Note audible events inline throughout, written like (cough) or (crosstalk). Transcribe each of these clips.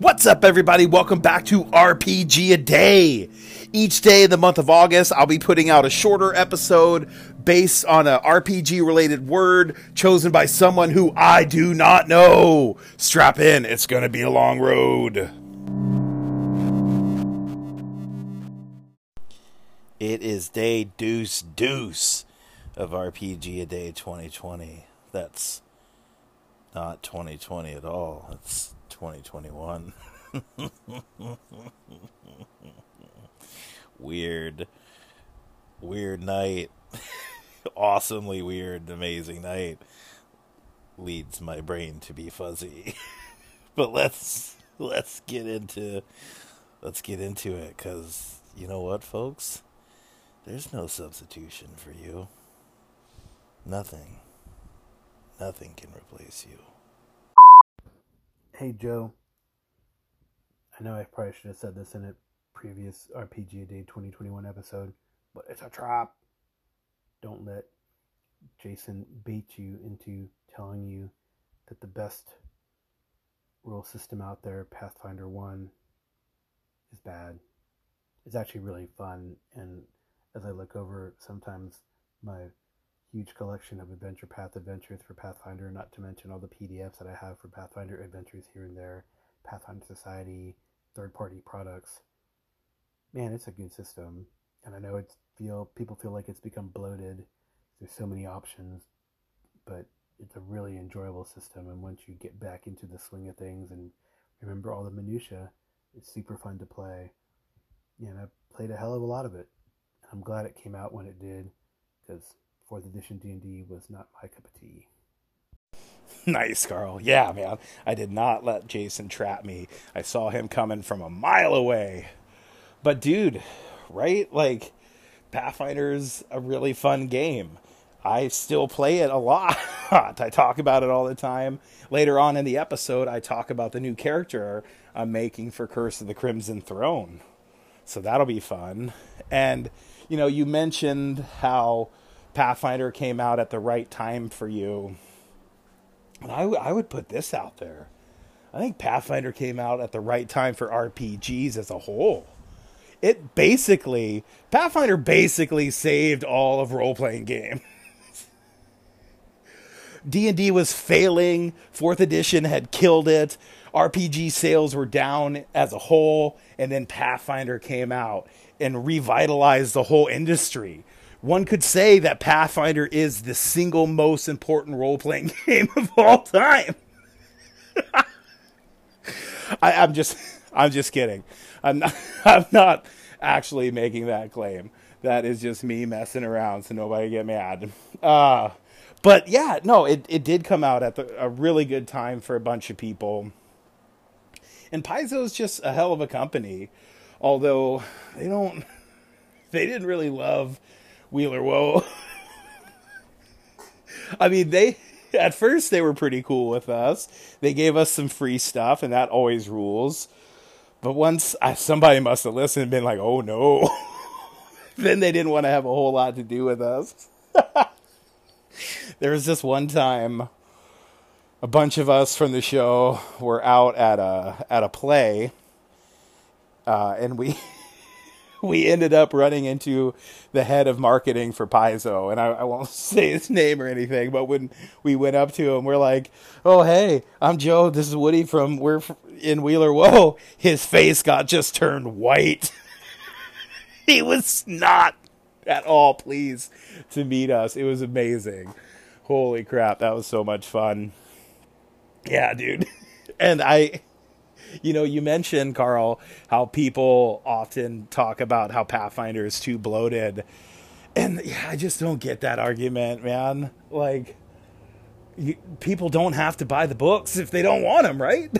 What's up, everybody? Welcome back to RPG a Day. Each day in the month of August, I'll be putting out a shorter episode based on a RPG related word chosen by someone who I do not know. Strap in, it's going to be a long road. It is day deuce deuce of RPG a Day 2020. That's not 2020 at all. It's 2021. (laughs) weird. Weird night. (laughs) awesomely weird, amazing night. Leads my brain to be fuzzy. (laughs) but let's let's get into let's get into it cuz you know what, folks? There's no substitution for you. Nothing. Nothing can replace you. Hey Joe, I know I probably should have said this in a previous RPG Day 2021 episode, but it's a trap. Don't let Jason bait you into telling you that the best rule system out there, Pathfinder 1, is bad. It's actually really fun, and as I look over sometimes my huge collection of Adventure Path adventures for Pathfinder, not to mention all the PDFs that I have for Pathfinder adventures here and there, Pathfinder Society, third party products. Man, it's a good system. And I know it's feel people feel like it's become bloated. There's so many options, but it's a really enjoyable system and once you get back into the swing of things and remember all the minutia, it's super fun to play. And I played a hell of a lot of it. I'm glad it came out when it did because fourth edition D&D was not my cup of tea. (laughs) nice, Carl. Yeah, man. I did not let Jason trap me. I saw him coming from a mile away. But dude, right? Like Pathfinder's a really fun game. I still play it a lot. (laughs) I talk about it all the time. Later on in the episode, I talk about the new character I'm making for Curse of the Crimson Throne. So that'll be fun. And, you know, you mentioned how Pathfinder came out at the right time for you. And I, w- I would put this out there. I think Pathfinder came out at the right time for RPGs as a whole. It basically, Pathfinder basically saved all of role playing games. (laughs) D&D was failing, 4th edition had killed it. RPG sales were down as a whole, and then Pathfinder came out and revitalized the whole industry one could say that Pathfinder is the single most important role playing (laughs) game of all time. (laughs) I, am just, I'm just kidding. I'm not, (laughs) I'm not actually making that claim. That is just me messing around, so nobody get mad. Uh, but yeah, no, it, it did come out at the, a really good time for a bunch of people. And Paizo's just a hell of a company, although they don't, they didn't really love Wheeler Woe. (laughs) I mean, they at first they were pretty cool with us. They gave us some free stuff, and that always rules. But once I, somebody must have listened and been like, "Oh no," (laughs) then they didn't want to have a whole lot to do with us. (laughs) there was this one time, a bunch of us from the show were out at a at a play, uh, and we (laughs) we ended up running into the head of marketing for Paizo, and I, I, won't (laughs) say his name or anything, but when we went up to him, we're like, "Oh, hey, I'm Joe. This is Woody from we're in Wheeler." Whoa, his face got just turned white. (laughs) he was not at all pleased to meet us. It was amazing. Holy crap, that was so much fun. Yeah, dude. And I you know, you mentioned Carl how people often talk about how Pathfinder is too bloated, and yeah, I just don't get that argument, man. Like, you, people don't have to buy the books if they don't want them, right?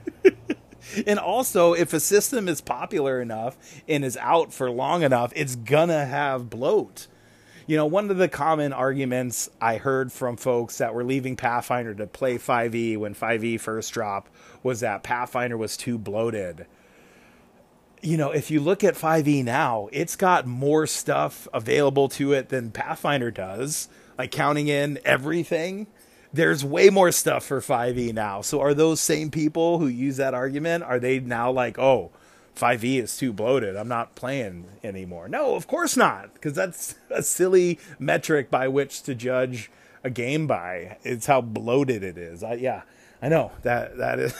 (laughs) and also, if a system is popular enough and is out for long enough, it's gonna have bloat. You know, one of the common arguments I heard from folks that were leaving Pathfinder to play 5e when 5e first dropped was that Pathfinder was too bloated. You know, if you look at 5e now, it's got more stuff available to it than Pathfinder does. like counting in everything, there's way more stuff for 5e now. So are those same people who use that argument, are they now like, oh, 5e is too bloated. I'm not playing anymore. No, of course not, because that's a silly metric by which to judge a game by. It's how bloated it is. I, yeah, I know that that is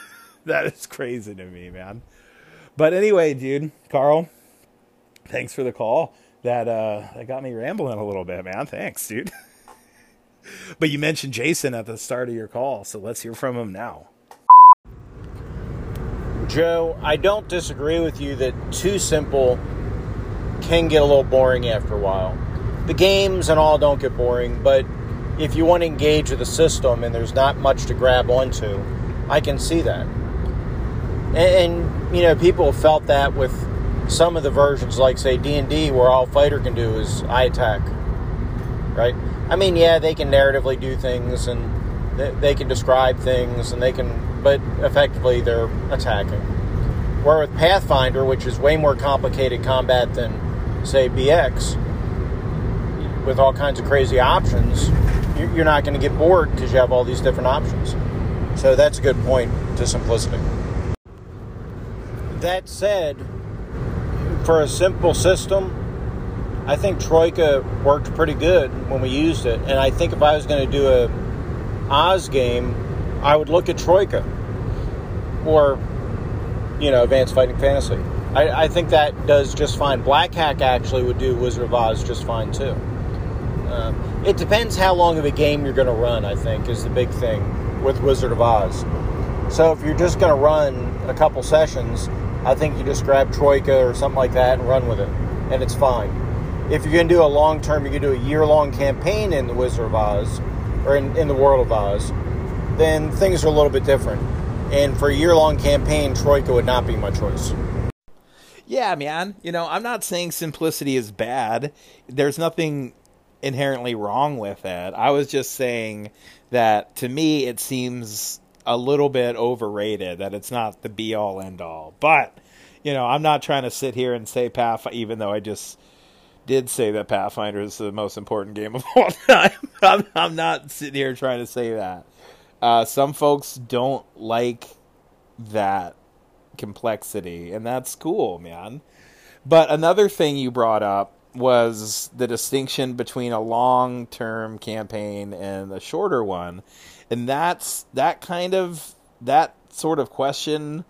(laughs) that is crazy to me, man. But anyway, dude, Carl, thanks for the call. That uh, that got me rambling a little bit, man. Thanks, dude. (laughs) but you mentioned Jason at the start of your call, so let's hear from him now. Joe, I don't disagree with you that too simple can get a little boring after a while. The games and all don't get boring, but if you want to engage with the system and there's not much to grab onto, I can see that. And, and you know, people have felt that with some of the versions, like say D and D, where all fighter can do is eye attack, right? I mean, yeah, they can narratively do things and they, they can describe things and they can but effectively they're attacking. Where with Pathfinder, which is way more complicated combat than, say, BX, with all kinds of crazy options, you're not going to get bored because you have all these different options. So that's a good point to simplicity. That said, for a simple system, I think Troika worked pretty good when we used it. And I think if I was going to do a Oz game, I would look at Troika or, you know, Advanced Fighting Fantasy. I, I think that does just fine. Black Hack actually would do Wizard of Oz just fine too. Uh, it depends how long of a game you're going to run, I think, is the big thing with Wizard of Oz. So if you're just going to run a couple sessions, I think you just grab Troika or something like that and run with it, and it's fine. If you're going to do a long term, going to do a year long campaign in the Wizard of Oz, or in, in the World of Oz, then things are a little bit different. And for a year long campaign, Troika would not be my choice. Yeah, man. You know, I'm not saying simplicity is bad. There's nothing inherently wrong with it. I was just saying that to me it seems a little bit overrated, that it's not the be all end all. But, you know, I'm not trying to sit here and say Path, even though I just did say that Pathfinder is the most important game of all (laughs) time. I'm, I'm not sitting here trying to say that. Uh, some folks don't like that complexity, and that's cool, man. But another thing you brought up was the distinction between a long term campaign and a shorter one. And that's that kind of that sort of question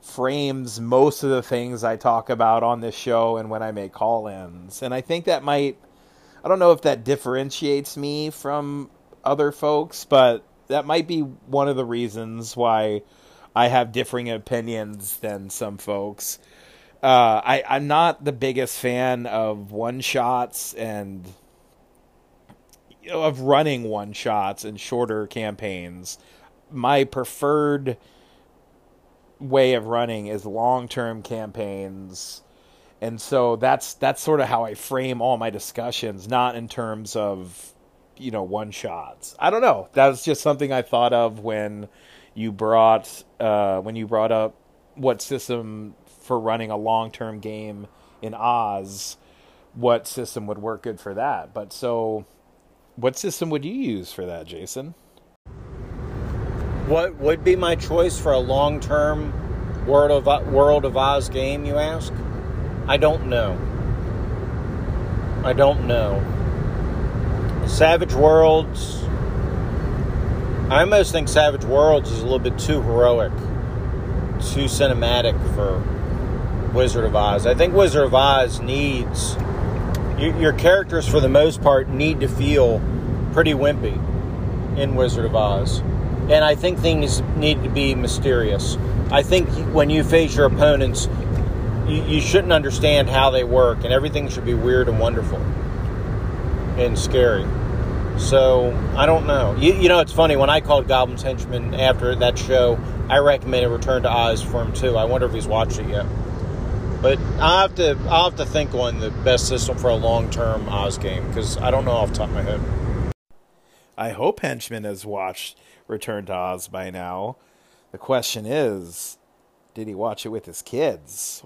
frames most of the things I talk about on this show and when I make call ins. And I think that might I don't know if that differentiates me from other folks, but that might be one of the reasons why I have differing opinions than some folks. Uh, I, I'm not the biggest fan of one shots and you know, of running one shots and shorter campaigns. My preferred way of running is long term campaigns. And so that's that's sort of how I frame all my discussions, not in terms of you know one shots. I don't know. That's just something I thought of when you brought uh, when you brought up what system for running a long term game in Oz. What system would work good for that? But so, what system would you use for that, Jason? What would be my choice for a long term World of World of Oz game? You ask. I don't know. I don't know. Savage Worlds. I almost think Savage Worlds is a little bit too heroic, too cinematic for Wizard of Oz. I think Wizard of Oz needs your characters, for the most part, need to feel pretty wimpy in Wizard of Oz. And I think things need to be mysterious. I think when you face your opponents, you, you shouldn't understand how they work, and everything should be weird and wonderful and scary. So I don't know. You, you, know, it's funny when I called Goblin's Henchman after that show. I recommended Return to Oz for him too. I wonder if he's watched it yet. But I have to I'll have to think on the best system for a long term Oz game because I don't know off the top of my head. I hope Henchman has watched Return to Oz by now. The question is, did he watch it with his kids?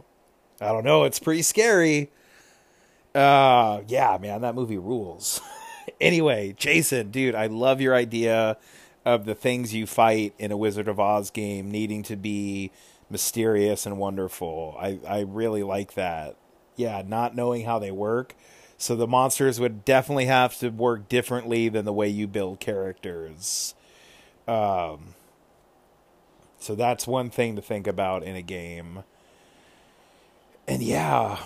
I don't know. It's pretty scary. Uh, yeah, man, that movie rules. (laughs) anyway, Jason, dude, I love your idea of the things you fight in a Wizard of Oz game needing to be mysterious and wonderful. I, I really like that. Yeah, not knowing how they work. So the monsters would definitely have to work differently than the way you build characters. Um, so that's one thing to think about in a game. And yeah,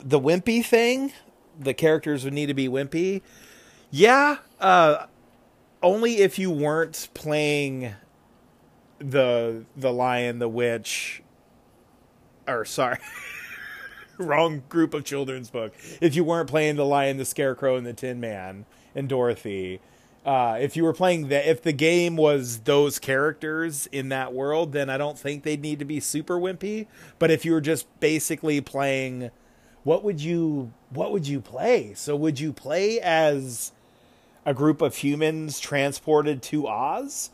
the wimpy thing, the characters would need to be wimpy. Yeah, uh, only if you weren't playing the the lion, the witch, or sorry, (laughs) wrong group of children's book. If you weren't playing the lion, the scarecrow, and the Tin Man and Dorothy, uh, if you were playing the if the game was those characters in that world, then I don't think they'd need to be super wimpy. But if you were just basically playing, what would you what would you play? So would you play as a group of humans transported to Oz?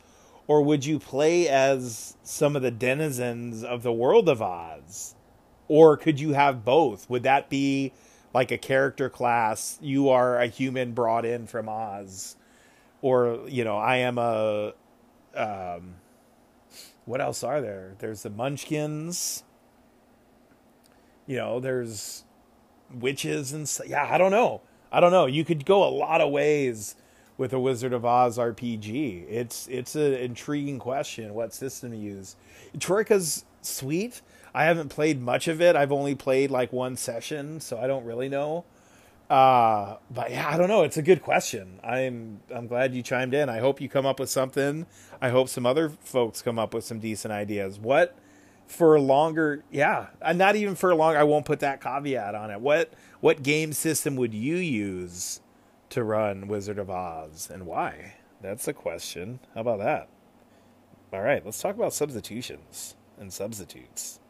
Or would you play as some of the denizens of the world of Oz? Or could you have both? Would that be like a character class? You are a human brought in from Oz. Or, you know, I am a. Um, what else are there? There's the Munchkins. You know, there's witches and yeah, I don't know. I don't know. You could go a lot of ways with a Wizard of Oz RPG? It's it's an intriguing question. What system to use? Troika's sweet. I haven't played much of it. I've only played like one session, so I don't really know. Uh, but yeah, I don't know. It's a good question. I'm I'm glad you chimed in. I hope you come up with something. I hope some other folks come up with some decent ideas. What for longer? Yeah, not even for long. I won't put that caveat on it. What what game system would you use to run Wizard of Oz and why? That's the question. How about that? All right, let's talk about substitutions and substitutes.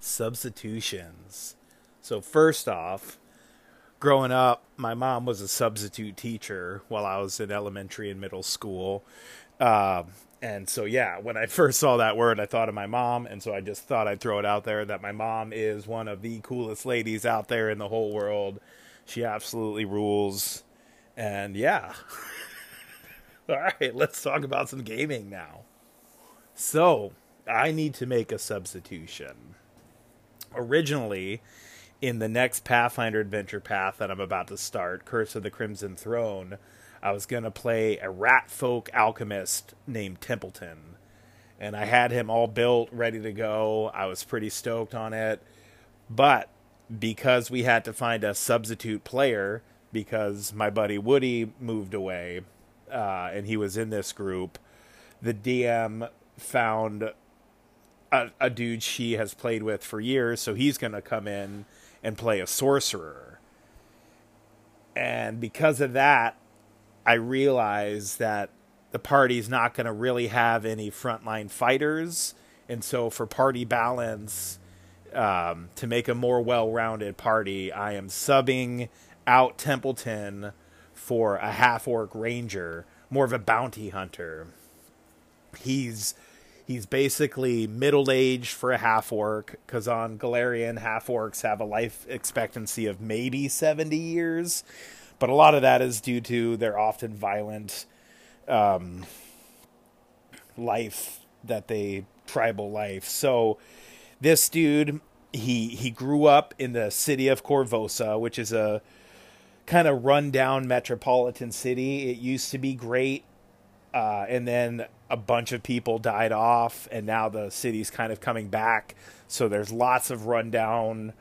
Substitutions. So, first off, growing up, my mom was a substitute teacher while I was in elementary and middle school. Uh, and so, yeah, when I (laughs) first saw that word, I thought of my mom. And so I just thought I'd throw it out there that my mom is one of the coolest ladies out there in the whole world. She absolutely rules. And yeah. (laughs) All right, let's talk about some gaming now. So, I need to make a substitution. Originally, in the next Pathfinder adventure path that I'm about to start, Curse of the Crimson Throne, I was going to play a rat folk alchemist named Templeton. And I had him all built, ready to go. I was pretty stoked on it. But because we had to find a substitute player, because my buddy Woody moved away uh, and he was in this group, the DM found a, a dude she has played with for years. So he's going to come in and play a sorcerer. And because of that, I realize that the party's not going to really have any frontline fighters. And so, for party balance, um, to make a more well rounded party, I am subbing out Templeton for a half orc ranger, more of a bounty hunter. He's he's basically middle aged for a half orc because on Golarion, half orcs have a life expectancy of maybe seventy years but a lot of that is due to their often violent um, life that they tribal life. So this dude, he he grew up in the city of Korvosa, which is a kind of rundown metropolitan city. It used to be great, uh, and then a bunch of people died off, and now the city's kind of coming back. So there's lots of rundown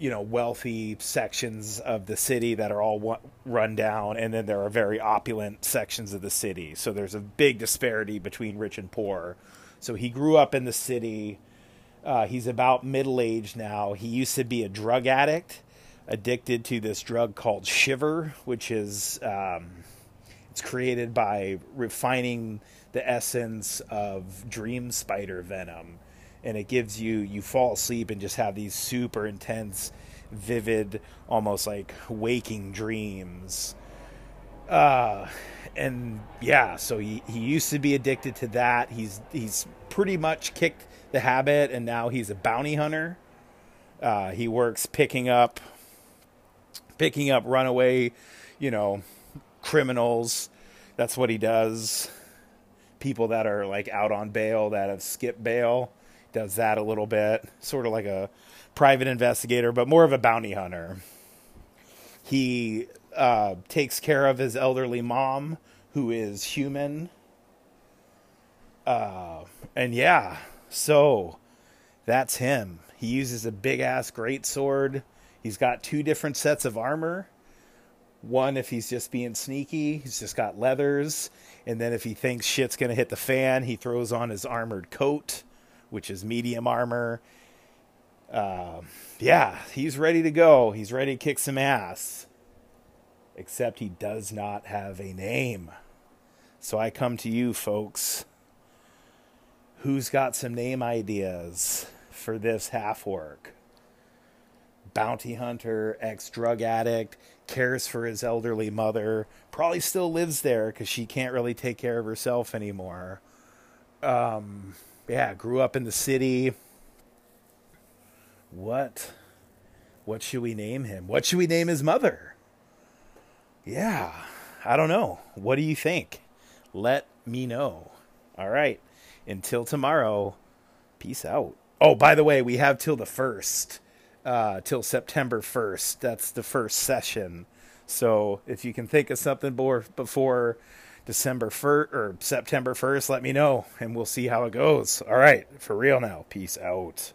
you know wealthy sections of the city that are all run down and then there are very opulent sections of the city. So there's a big disparity between rich and poor. So he grew up in the city. Uh, he's about middle age now. He used to be a drug addict addicted to this drug called shiver which is um, created by refining the essence of dream spider venom. And it gives you you fall asleep and just have these super intense vivid almost like waking dreams. Uh and yeah so he, he used to be addicted to that. He's he's pretty much kicked the habit, and now he's a bounty hunter. Uh, he works picking up, picking up runaway, you know, criminals. That's what he does. People that are like out on bail that have skipped bail does that a little bit, sort of like a private investigator, but more of a bounty hunter. He uh, takes care of his elderly mom, who is human. Uh, and yeah, so that's him. He uses a big ass great sword. He's got two different sets of armor. One, if he's just being sneaky, he's just got leathers. And then if he thinks shit's going to hit the fan, he throws on his armored coat, which is medium armor. Uh, yeah, he's ready to go. He's ready to kick some ass. Except he does not have a name. So I come to you, folks. Who's got some name ideas for this half orc? Bounty hunter, ex drug addict, cares for his elderly mother, probably still lives there because she can't really take care of herself anymore. Um, yeah, grew up in the city. What? What should we name him? What should we name his mother? Yeah, I don't know. What do you think? Let me know. All right. Until tomorrow, peace out. Oh, by the way, we have till the 1st, uh, till September 1st. That's the first session. So if you can think of something more before December 1st or September 1st, let me know and we'll see how it goes. All right, for real now. Peace out.